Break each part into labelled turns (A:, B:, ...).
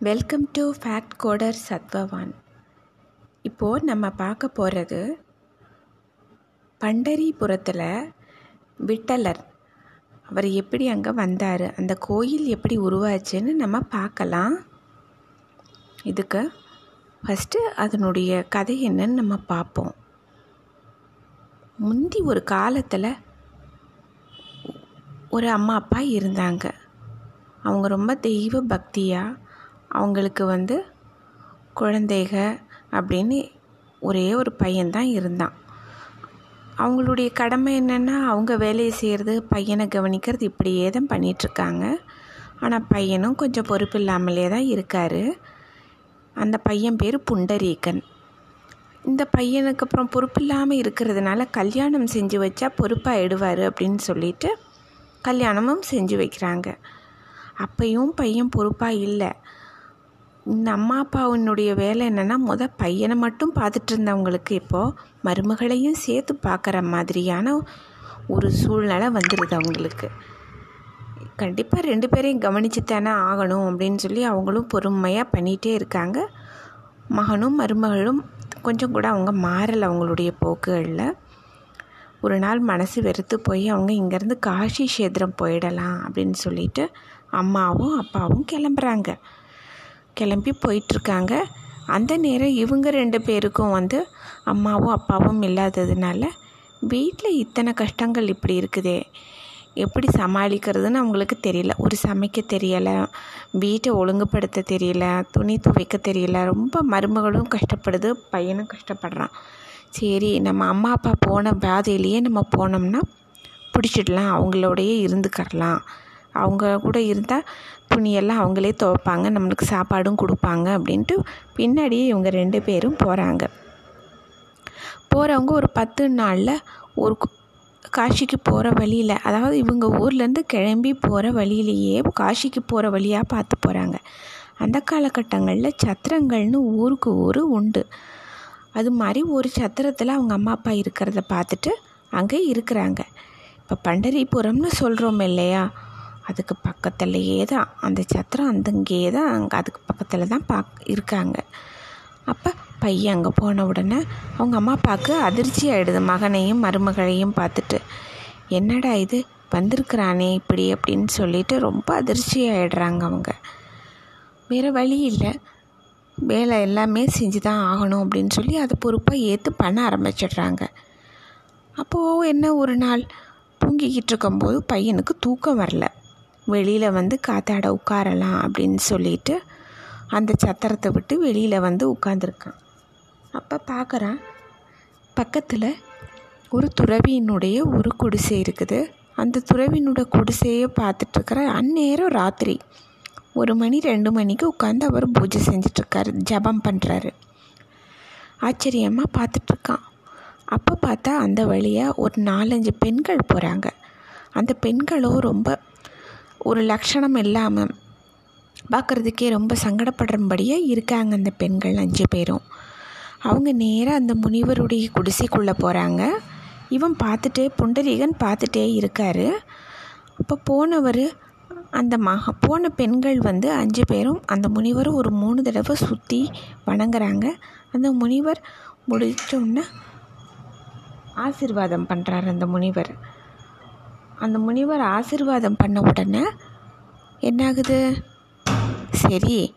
A: Welcome to fact coder Sathvavan இப்போது நம்ம பார்க்க போகிறது பண்டரிபுரத்தில் விட்டலர். அவர் எப்படி அங்கே வந்தார்? அந்த கோயில் எப்படி உருவாச்சுன்னு நம்ம பார்க்கலாம். இதுக்கு ஃபஸ்ட்டு அதனுடைய கதை என்னன்னு நம்ம பார்ப்போம். முந்தி ஒரு காலத்தில் ஒரு அம்மா அப்பா இருந்தாங்க. அவங்க ரொம்ப தெய்வ பக்தியாக அவங்களுக்கு வந்து குழந்தைக அப்படின்னு ஒரே ஒரு பையன்தான் இருந்தான். அவங்களுடைய கடமை என்னென்னா அவங்க வேலையை செய்கிறது பையனை கவனிக்கிறது இப்படியே தான் பண்ணிகிட்ருக்காங்க ஆனால் பையனும் கொஞ்சம் பொறுப்பு இல்லாமலே தான் இருக்கார். அந்த பையன் பேர் புண்டரீகன். இந்த பையனுக்கு அப்புறம் பொறுப்பு இல்லாமல் இருக்கிறதுனால கல்யாணம் செஞ்சு வச்சா பொறுப்பாகிடுவார் அப்படின்னு சொல்லிட்டு கல்யாணமும் செஞ்சு வைக்கிறாங்க. அப்பையும் பையன் பொறுப்பாக இல்லை. இந்த அம்மா அப்பாவினுடைய வேலை என்னென்னா முத பையனை மட்டும் பார்த்துட்டு இருந்தவங்களுக்கு இப்போது மருமகளையும் சேர்த்து பார்க்குற மாதிரியான ஒரு சூழ்நிலை வந்துடுது அவங்களுக்கு. கண்டிப்பாக ரெண்டு பேரையும் கவனித்து தானே ஆகணும் அப்படின்னு சொல்லி அவங்களும் பொறுமையாக பண்ணிகிட்டே இருக்காங்க. மகனும் மருமகளும் கொஞ்சம் கூட அவங்க மாறலை அவங்களுடைய போக்குகளில். ஒரு நாள் மனசு வெறுத்து போய் அவங்க இங்கேருந்து காஷி சேத்திரம் போயிடலாம் அப்படின்னு சொல்லிட்டு அம்மாவும் அப்பாவும் கிளம்புறாங்க. கிளம்பி போயிட்டுருக்காங்க. அந்த நேரம் இவங்க ரெண்டு பேருக்கும் வந்து அம்மாவும் அப்பாவும் இல்லாததுனால வீட்டில் இத்தனை கஷ்டங்கள் இப்படி இருக்குதே. எப்படி சமாளிக்கிறதுன்னு அவங்களுக்கு தெரியல. ஒரு சமைக்க தெரியலை வீட்டை ஒழுங்குபடுத்த தெரியல துணி துவைக்க தெரியல. ரொம்ப மருமகளும் கஷ்டப்படுது பையனும் கஷ்டப்படுறான். சரி நம்ம அம்மா அப்பா போன பாதையிலேயே நம்ம போனோம்னா பிடிச்சிடலாம் அவங்களோடையே இருந்துக்கரலாம் அவங்க கூட இருந்தால் துணியெல்லாம் அவங்களே துவைப்பாங்க நம்மளுக்கு சாப்பாடும் கொடுப்பாங்க அப்படின்ட்டு பின்னாடியே இவங்க ரெண்டு பேரும் போகிறாங்க போகிறவங்க ஒரு பத்து நாளில் ஒரு காஷிக்கு போகிற வழியில் அதாவது இவங்க ஊர்லேருந்து கிளம்பி போகிற வழியிலேயே காஷிக்கு போகிற வழியாக பார்த்து போகிறாங்க அந்த காலகட்டங்களில் சத்திரங்கள்னு ஊருக்கு ஊர் உண்டு. அது மாதிரி ஒரு சத்திரத்தில் அவங்க அம்மா அப்பா இருக்கிறத பார்த்துட்டு அங்கே இருக்கிறாங்க. இப்போ பண்டரிபுரம்னு சொல்கிறோம் இல்லையா? அதுக்கு பக்கத்துலேயே தான் அந்த சத்திரம் அந்தங்கேயே தான் அங்கே அதுக்கு பக்கத்தில் தான் பாக் இருக்காங்க. அப்போ பையன் அங்கே போன உடனே அவங்க அம்மா அப்பாவுக்கு அதிர்ச்சி ஆகிடுது மகனையும் மருமகளையும் பார்த்துட்டு என்னடா இது? வந்திருக்கிறானே இப்படி அப்படின்னு சொல்லிட்டு ரொம்ப அதிர்ச்சி ஆகிடுறாங்க அவங்க. வேறு வழி இல்லை. வேலை எல்லாமே செஞ்சு தான் ஆகணும் அப்படின்னு சொல்லி அதை பொறுப்பாக ஏற்று பண்ண ஆரம்பிச்சிடுறாங்க. அப்போது என்ன ஒரு நாள் தூங்கிக்கிட்டு இருக்கும்போது பையனுக்கு தூக்கம் வரல. வெளியில் வந்து காத்தாட உட்காரலாம் அப்படின்னு சொல்லிட்டு அந்த சத்திரத்தை விட்டு வெளியில் வந்து உட்காந்துருக்கான் அப்போ பார்க்குறான் பக்கத்தில் ஒரு துறவியினுடைய ஒரு குடிசை இருக்குது. அந்த துறவினோட குடிசையை பார்த்துட்ருக்கிற அந்நேரம் ராத்திரி ஒரு மணி ரெண்டு மணிக்கு உட்காந்து அவர் பூஜை செஞ்சிட்ருக்காரு ஜபம் பண்ணுறாரு ஆச்சரியமாக பார்த்துட்ருக்கான். அப்போ பார்த்தா அந்த வழியாக ஒரு நாலஞ்சு பெண்கள் போகிறாங்க அந்த பெண்களும் ரொம்ப ஒரு லட்சணம் இல்லாமல் பார்க்குறதுக்கே ரொம்ப சங்கடப்படுறபடியே இருக்காங்க அந்த பெண்கள் அஞ்சு பேரும். அவங்க நேராக அந்த முனிவருடைய குடிசைக்குள்ளே போகிறாங்க இவன் பார்த்துட்டே புண்டரீகன் பார்த்துட்டே இருக்கார். அப்போ போனவர் அந்த மக போன பெண்கள் வந்து அஞ்சு பேரும் அந்த முனிவர் ஒரு மூணு தடவை சுற்றி வணங்குறாங்க. அந்த முனிவர் முடிச்சோடனே ஆசிர்வாதம் பண்ணுறாரு அந்த முனிவர். அந்த முனிவர் ஆசிர்வாதம் பண்ண உடனே என்னாகுது? சரி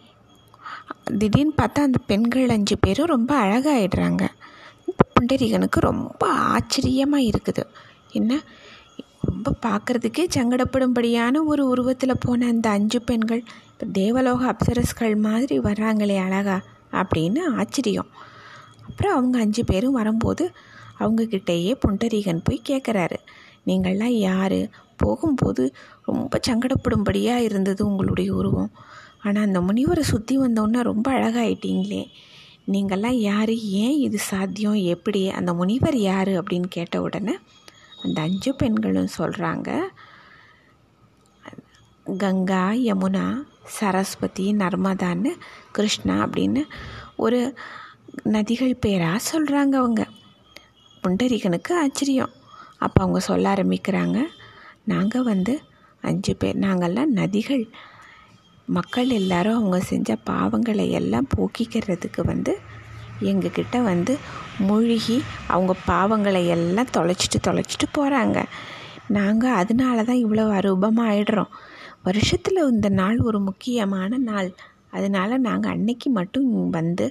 A: திடீர்னு பார்த்தா அந்த பெண்கள் அஞ்சு பேரும் ரொம்ப அழகாகிடுறாங்க புண்டரீகனுக்கு ரொம்ப ஆச்சரியமாக இருக்குது. என்ன? ரொம்ப பார்க்குறதுக்கே சங்கடப்படும்படியான ஒரு உருவத்தில் போன அந்த அஞ்சு பெண்கள் இப்போ தேவலோக அப்சரஸ்கள் மாதிரி வர்றாங்களே அழகா அப்படின்னு ஆச்சரியம். அப்புறம் அவங்க அஞ்சு பேரும் வரும்போது அவங்கக்கிட்டேயே புண்டரீகன் போய் கேட்குறாரு நீங்கள்லாம் யார்? போகும்போது ரொம்ப சங்கடப்படும்படியாக இருந்தது உங்களுடைய உருவம். ஆனால் அந்த முனிவரை சுற்றி வந்தோன்னே ரொம்ப அழகாயிட்டீங்களே. நீங்கள்லாம் யார்? ஏன் இது சாத்தியம்? எப்படி? அந்த முனிவர் யார்? அப்படின்னு கேட்ட உடனே அந்த அஞ்சு பெண்களும் சொல்கிறாங்க கங்கா யமுனா சரஸ்வதி நர்மதான்னு கிருஷ்ணா அப்படின்னு ஒரு நதிகள் பேராக சொல்கிறாங்க அவங்க. புண்டரிகனுக்கு ஆச்சரியம். அப்போ அவங்க சொல்ல ஆரம்பிக்கிறாங்க நாங்கள் வந்து அஞ்சு பேர் நாங்கள்லாம் நதிகள். மக்கள் எல்லாரும் அவங்க செஞ்ச பாவங்களை எல்லாம் போக்கிக்கிறதுக்கு வந்து எங்ககிட்ட வந்து மூழ்கி அவங்க பாவங்களை எல்லாம் தொலைச்சிட்டு தொலைச்சிட்டு போகிறாங்க நாங்கள் அதனால தான் இவ்வளோ அரூபமாக ஆயிடுறோம். வருஷத்தில் இந்த நாள் ஒரு முக்கியமான நாள். அதனால் நாங்கள் அன்னைக்கு மட்டும் வந்து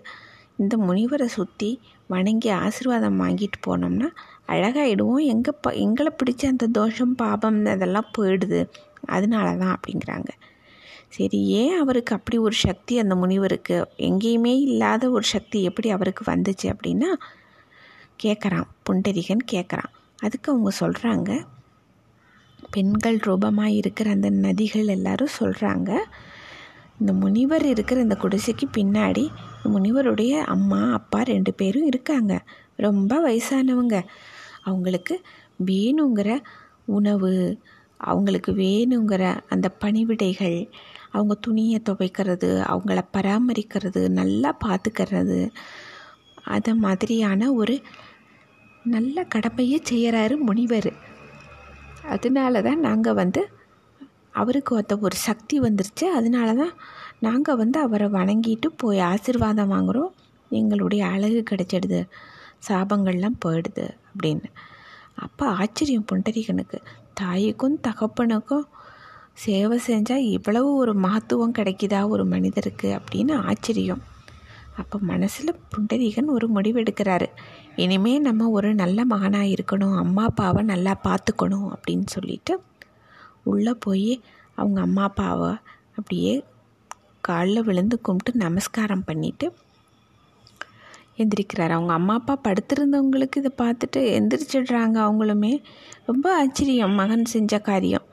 A: இந்த முனிவரை சுற்றி வணங்கி ஆசீர்வாதம் வாங்கிட்டு போனோம்னா அழகாயிடுவோம் எங்கே ப எங்களை பிடிச்ச அந்த தோஷம் பாபம் அதெல்லாம் போயிடுது. அதனால தான் அப்படிங்கிறாங்க. சரி ஏன் அவருக்கு அப்படி ஒரு சக்தி அந்த முனிவருக்கு? எங்கேயுமே இல்லாத ஒரு சக்தி எப்படி அவருக்கு வந்துச்சு அப்படின்னா கேட்குறான். புண்டரிகன் கேட்குறான். அதுக்கு அவங்க சொல்கிறாங்க பெண்கள் ரூபமாக இருக்கிற அந்த நதிகள் எல்லாரும் சொல்கிறாங்க இந்த முனிவர் இருக்கிற இந்த குடிசைக்கு பின்னாடி முனிவருடைய அம்மா அப்பா ரெண்டு பேரும் இருக்காங்க. ரொம்ப வயசானவங்க. அவங்களுக்கு வேணுங்கிற உணவு அவங்களுக்கு வேணுங்கிற அந்த பணிவிடைகள் அவங்க துணியை துவைக்கிறது அவங்கள பராமரிக்கிறது நல்லா பார்த்துக்கிறது அது மாதிரியான ஒரு நல்ல கடமையை செய்கிறாரு முனிவர். அதனால தான் நாங்கள் வந்து அவருக்கு ஒருத்த ஒரு சக்தி வந்துருச்சு. அதனால தான் நாங்கள் வந்து அவரை வணங்கிட்டு போய் ஆசிர்வாதம் வாங்குகிறோம் எங்களுடைய அழகு கிடைச்சிடுது. சாபங்கள்லாம் போயிடுது. அப்படின்னு. அப்போ ஆச்சரியம் புண்டரீகனுக்கு. தாய்க்கும் தகப்பனுக்கும் சேவை செஞ்சால் இவ்வளவு ஒரு மகத்துவம் கிடைக்குதா ஒரு மனிதருக்கு அப்படின்னு ஆச்சரியம். அப்போ மனசில் புண்டரீகன் ஒரு முடிவெடுக்கிறாரு இனிமே நம்ம ஒரு நல்ல மகனாக இருக்கணும் அம்மா அப்பாவை நல்லா பார்த்துக்கணும் அப்படின்னு சொல்லிட்டு உள்ளே போய் அவங்க அம்மா அப்பாவை அப்படியே காலில் விழுந்து கும்பிட்டு நமஸ்காரம் பண்ணிவிட்டு எந்திரிக்கிறார். அவங்க அம்மா அப்பா படுத்திருந்தவங்களுக்கு இதை பார்த்துட்டு எந்திரிச்சிடுறாங்க அவங்களுமே. ரொம்ப ஆச்சரியம் மகன் செஞ்ச காரியம்.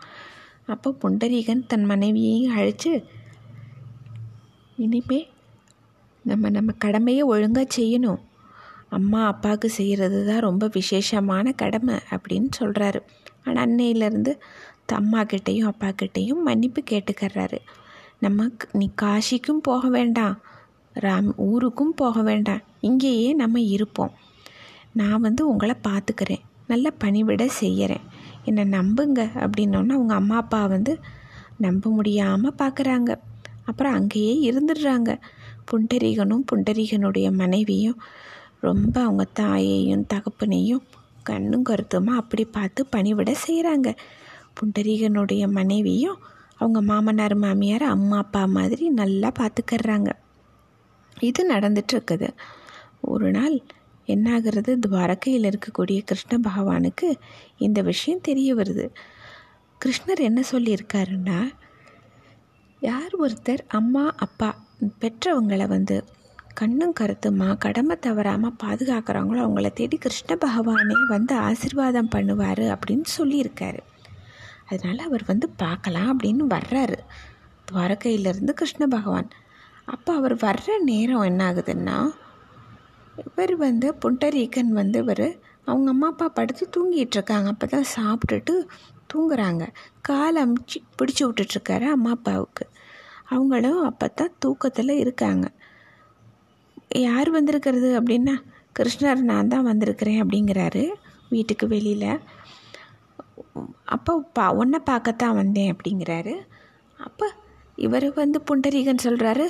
A: அப்போ புண்டரீகன் தன் மனைவியையும் அழைச்சி இனிமே நம்ம நம்ம கடமையை ஒழுங்காக செய்யணும். அம்மா அப்பாவுக்கு செய்கிறது தான் ரொம்ப விசேஷமான கடமை அப்படின்னு சொல்கிறாரு ஆனால் அன்னையிலேருந்து அம்மா கிட்டேயும் அப்பா கிட்டேயும் மன்னிப்பு கேட்டுக்கிறாரு. நம்ம நீ காசிக்கும் போக வேண்டாம். ராம் ஊருக்கும் போக வேண்டாம். இங்கேயே நம்ம இருப்போம். நான் வந்து உங்களை பார்த்துக்கிறேன். நல்ல பணிவிட செய்கிறேன் என்னை நம்புங்க அப்படின்னோன்னா அவங்க அம்மா அப்பா வந்து நம்ப முடியாமல் பார்க்குறாங்க. அப்புறம் அங்கேயே இருந்துடுறாங்க. புண்டரீகனும் புண்டரீகனுடைய மனைவியும் ரொம்ப அவங்க தாயையும் தகப்பனையும் கண்ணும் கருத்துமாக அப்படி பார்த்து பணிவிட செய்கிறாங்க புண்டரீகனுடைய மனைவியும் அவங்க மாமனார் மாமியார் அம்மா அப்பா மாதிரி நல்லா பார்த்துக்கறாங்க. இது நடந்துகிட்ருக்குது ஒரு நாள் என்னாகிறது? துவாரகையில் இருக்கக்கூடிய கிருஷ்ண பகவானுக்கு இந்த விஷயம் தெரிய வருது. கிருஷ்ணர் என்ன சொல்லியிருக்காருன்னா யார் ஒருத்தர் அம்மா அப்பா பெற்றவங்களை வந்து கண்ணும் கருத்துமா கடமை தவறாமல் பாதுகாக்கிறாங்களோ அவங்கள தேடி கிருஷ்ண பகவானே வந்து ஆசிர்வாதம் பண்ணுவார் அப்படின்னு சொல்லியிருக்காரு. அதனால் அவர் வந்து பார்க்கலாம் அப்படின்னு வர்றாரு. துவாரகையிலேருந்து கிருஷ்ண பகவான். அப்போ அவர் வர்ற நேரம் என்ன ஆகுதுன்னா இவர் வந்து புண்டரீகன் வந்து இவர் அவங்க அம்மா அப்பா படுத்து தூங்கிட்டு இருக்காங்க அப்போ தான் சாப்பிட்டுட்டு தூங்குறாங்க. கால் அமுச்சு பிடிச்சி விட்டுட்ருக்காரு அம்மா அப்பாவுக்கு. அவங்களும் அப்போ தான் தூக்கத்தில் இருக்காங்க. யார் வந்திருக்கிறது அப்படின்னா கிருஷ்ணர் நான் தான் வந்திருக்கிறேன் அப்படிங்கிறாரு வீட்டுக்கு வெளியில். அப்போ பா உன்னை பார்க்கத்தான் வந்தேன் அப்படிங்கிறாரு. அப்போ இவர் வந்து புண்டரீகன் சொல்கிறாரு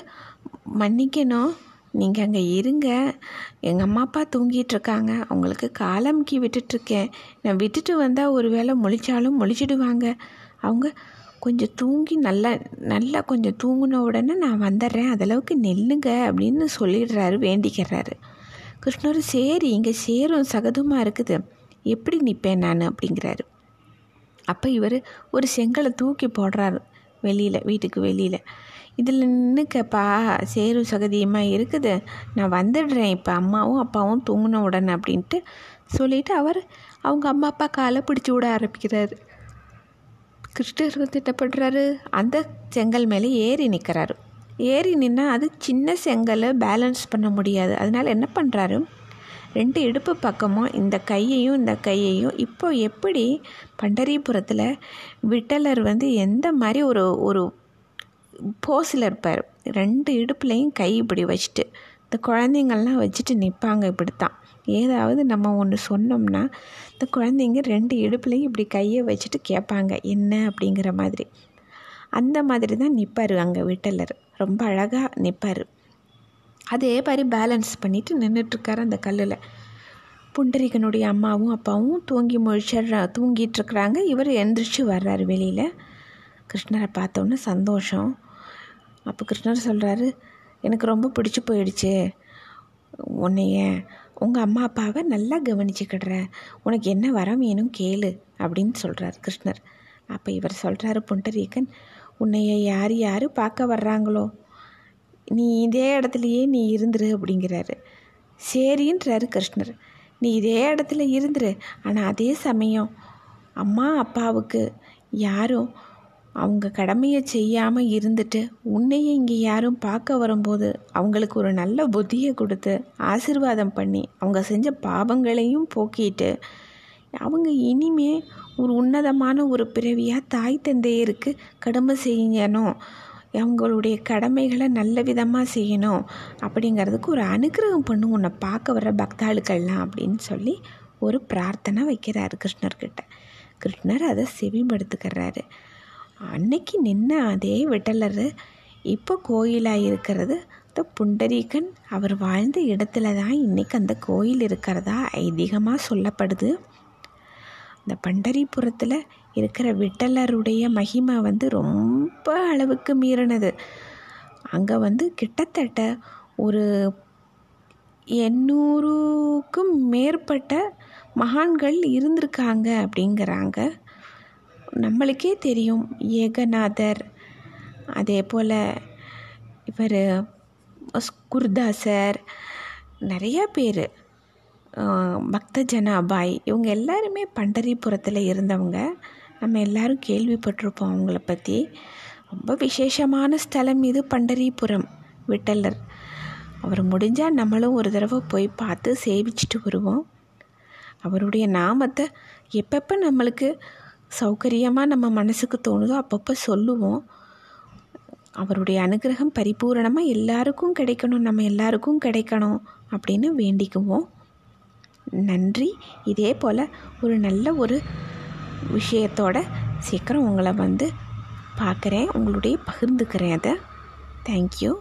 A: மன்னிக்கணும். நீங்கள் அங்கே இருங்க. எங்கள் அம்மா அப்பா தூங்கிட்டு இருக்காங்க. அவங்களுக்கு காலமுக்கி விட்டுட்ருக்கேன் நான் விட்டுட்டு வந்தால் ஒரு வேளை முழிச்சாலும் முழிச்சிடுவாங்க. அவங்க கொஞ்சம் தூங்கி நல்லா நல்லா கொஞ்சம் தூங்கின உடனே நான் வந்துடுறேன். அதளவுக்கு நெல்லுங்க அப்படின்னு சொல்லிடுறாரு வேண்டிக்கிறாரு. கிருஷ்ணர் சரி இங்கே சேரும். சகதமாக இருக்குது. எப்படி நிற்பேன் நான்? அப்படிங்கிறாரு. அப்போ இவர் ஒரு செங்கலை தூக்கி போடுறாரு. வெளியில் வீட்டுக்கு வெளியில். இதில் நின்றுக்கப்பா சேரும் சகதியமாக இருக்குது நான் வந்துடுறேன். இப்போ அம்மாவும் அப்பாவும் தூங்கின உடனே அப்படின்ட்டு சொல்லிவிட்டு அவர் அவங்க அம்மா அப்பா காலை பிடிச்சி விட ஆரம்பிக்கிறாரு. கிருஷ்ணர் திட்டப்படுறாரு. அந்த செங்கல் மேலே ஏறி நிற்கிறாரு ஏறி நின்னால் அது சின்ன செங்கலை பேலன்ஸ் பண்ண முடியாது. அதனால் என்ன பண்ணுறாரு ரெண்டு இடுப்பு பக்கமும் இந்த கையையும் இந்த கையையும். இப்போ எப்படி பண்டரிபுரத்தில் விட்டலர் வந்து எந்த மாதிரி ஒரு ஒரு போஸில் இருப்பார்? ரெண்டு இடுப்புலையும் கை இப்படி வச்சுட்டு இந்த குழந்தைங்கள்லாம் வச்சுட்டு நிற்பாங்க இப்படி தான் ஏதாவது நம்ம ஒன்று சொன்னோம்னா இந்த குழந்தைங்க ரெண்டு இடுப்புலையும் இப்படி கையை வச்சுட்டு கேட்பாங்க என்ன? அப்படிங்கிற மாதிரி. அந்த மாதிரி தான் நிற்பார் அங்கே விட்டலர். ரொம்ப அழகாக நிற்பார் அதே மாதிரி பேலன்ஸ் பண்ணிவிட்டு நின்றுட்டுருக்காரு அந்த கல்லில். புண்டரிகனுடைய அம்மாவும் அப்பாவும் தூங்கி முழிச்சிடுற தூங்கிட்டுருக்குறாங்க. இவர் எந்திரிச்சு வர்றாரு வெளியில். கிருஷ்ணரை பார்த்தோன்னே சந்தோஷம். அப்போ கிருஷ்ணர் சொல்கிறாரு எனக்கு ரொம்ப பிடிச்சி போயிடுச்சு. உன்னைய உங்கள் அம்மா அப்பாவை நல்லா கவனிச்சுக்கிடுற. உனக்கு என்ன வரம் வேணும் கேளு அப்படின்னு சொல்கிறார் கிருஷ்ணர். அப்போ இவர் சொல்கிறாரு புண்டரீகன் உன்னைய யார் யார் பார்க்க வர்றாங்களோ நீ இதே இடத்துலையே நீ இருந்துரு அப்படிங்கிறாரு. சரின்றாரு கிருஷ்ணர். நீ இதே இடத்துல இருந்துரு ஆனால் அதே சமயம் அம்மா அப்பாவுக்கு யாரும் அவங்க கடமையை செய்யாமல் இருந்துட்டு உன்னையே இங்கே யாரும் பார்க்க வரும்போது அவங்களுக்கு ஒரு நல்ல புத்தியை கொடுத்து ஆசிர்வாதம் பண்ணி அவங்க செஞ்ச பாவங்களையும் போக்கிட்டு அவங்க இனிமே ஒரு உன்னதமான ஒரு பிறவியாக தாய் தந்தையருக்கு கடமை செய்யணும். அவங்களுடைய கடமைகளை நல்ல விதமாக செய்யணும் அப்படிங்கிறதுக்கு ஒரு அனுகிரகம் பண்ணு உன்னை பார்க்க வர்ற பக்தாளுக்கெல்லாம் அப்படின்னு சொல்லி ஒரு பிரார்த்தனை வைக்கிறாரு கிருஷ்ணர்கிட்ட கிருஷ்ணர் அதை செவிப்படுத்துக்கிறாரு அன்னைக்கு நின்ன அதே விட்டலர் இப்போ கோயிலாக இருக்கிறது. இந்த புண்டரீகன் அவர் வாழ்ந்த இடத்துல தான் இன்றைக்கி அந்த கோயில் இருக்கிறதா ஐதீகமாக சொல்லப்படுது. இந்த பண்டரிபுரத்தில் இருக்கிற விட்டலருடைய மகிமை வந்து ரொம்ப அளவுக்கு மீறினது. அங்கே வந்து கிட்டத்தட்ட ஒரு எண்ணூறுக்கும் மேற்பட்ட மகான்கள் இருந்திருக்காங்க அப்படிங்கிறாங்க. நம்மளுக்கே தெரியும் ஏகநாதர் அதே போல் இவர் குர்தாசர் நிறையா பேர் பக்த ஜனாபாய் இவங்க எல்லாருமே பண்டரிபுரத்தில் இருந்தவங்க. நம்ம எல்லாரும் கேள்விப்பட்டிருப்போம் அவங்கள பற்றி ரொம்ப விசேஷமான ஸ்தலம் இது பண்டரிபுரம் விட்டலர். அவர் முடிஞ்சால் நம்மளும் ஒரு தடவை போய் பார்த்து சேவிச்சிட்டு வருவோம். அவருடைய நாமத்தை எப்பப்போ நம்மளுக்கு சௌகரியமாக நம்ம மனசுக்கு தோணுதோ அப்பப்போ சொல்லுவோம். அவருடைய அனுகிரகம் பரிபூரணமாக எல்லாருக்கும் கிடைக்கணும் நம்ம எல்லாருக்கும் கிடைக்கணும் அப்படின்னு வேண்டிக்குவோம். நன்றி. இதே போல் ஒரு நல்ல ஒரு விஷயத்தோட சீக்கிரம் உங்களை வந்து பார்க்குறேன் உங்களுடைய பகிர்ந்துக்கிறேன் அதை. தேங்க்யூ